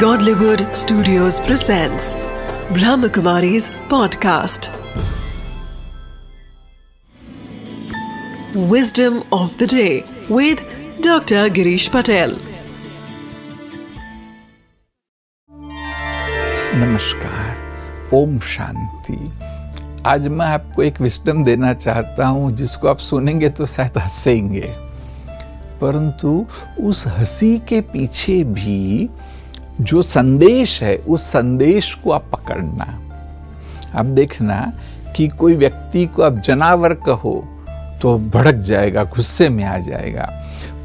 Godlywood Studios presents Brahmakumari's podcast. Wisdom of the day with Dr. Girish Patel. नमस्कार ओम शांति आज मैं आपको एक विस्डम देना चाहता हूँ जिसको आप सुनेंगे तो शायद हंसेंगे परंतु उस हँसी के पीछे भी जो संदेश है, उस संदेश को आप पकड़ना। अब देखना कि कोई व्यक्ति को आप जनावर कहो तो भड़क जाएगा, गुस्से में आ जाएगा।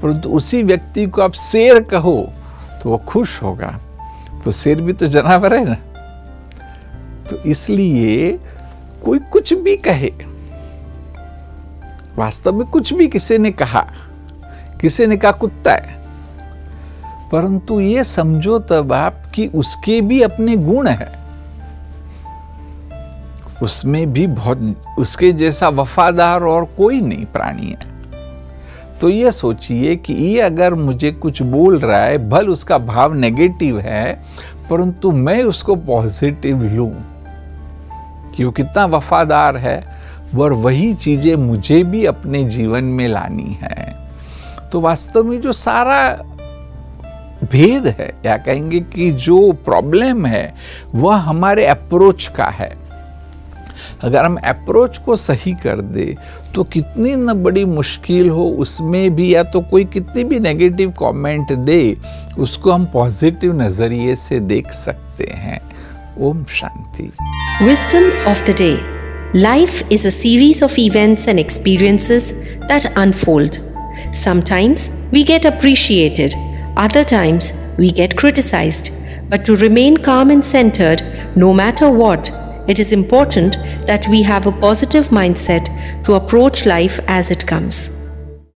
परंतु उसी व्यक्ति को आप शेर कहो तो वो खुश होगा। तो शेर भी तो जनावर है ना। तो इसलिए कोई कुछ भी कहे, वास्तव में कुछ भी किसी ने कहा, किसी ने कहा कुत्ता है परंतु ये समझो तब आप कि उसके भी अपने गुण है। उसमें भी बहुत, उसके जैसा वफादार और कोई नहीं प्राणी है। तो ये सोचिए कि ये अगर मुझे कुछ बोल रहा है, भल उसका भाव नेगेटिव है, परंतु मैं उसको पॉजिटिव लूँ। कि वो कितना वफादार है और वही चीज़ें मुझे भी अपने जीवन में लानी है। तो वास्तव में जो सारा भेद है। या कहेंगे कि जो प्रॉब्लम है वह हमारे अप्रोच का है। अगर हम अप्रोच को सही कर दे तो कितनी न बड़ी मुश्किल हो उसमें भी या तो कोई कितनी भी नेगेटिव कमेंट दे उसको हम पॉजिटिव नज़रिए से देख सकते हैं। Om Shanti. Wisdom of the day life is a series of events and experiences that unfold. Sometimes we get appreciated, other times we get criticized. But to remain calm and centered, no matter what, it is important that we have a positive mindset to approach life as it comes.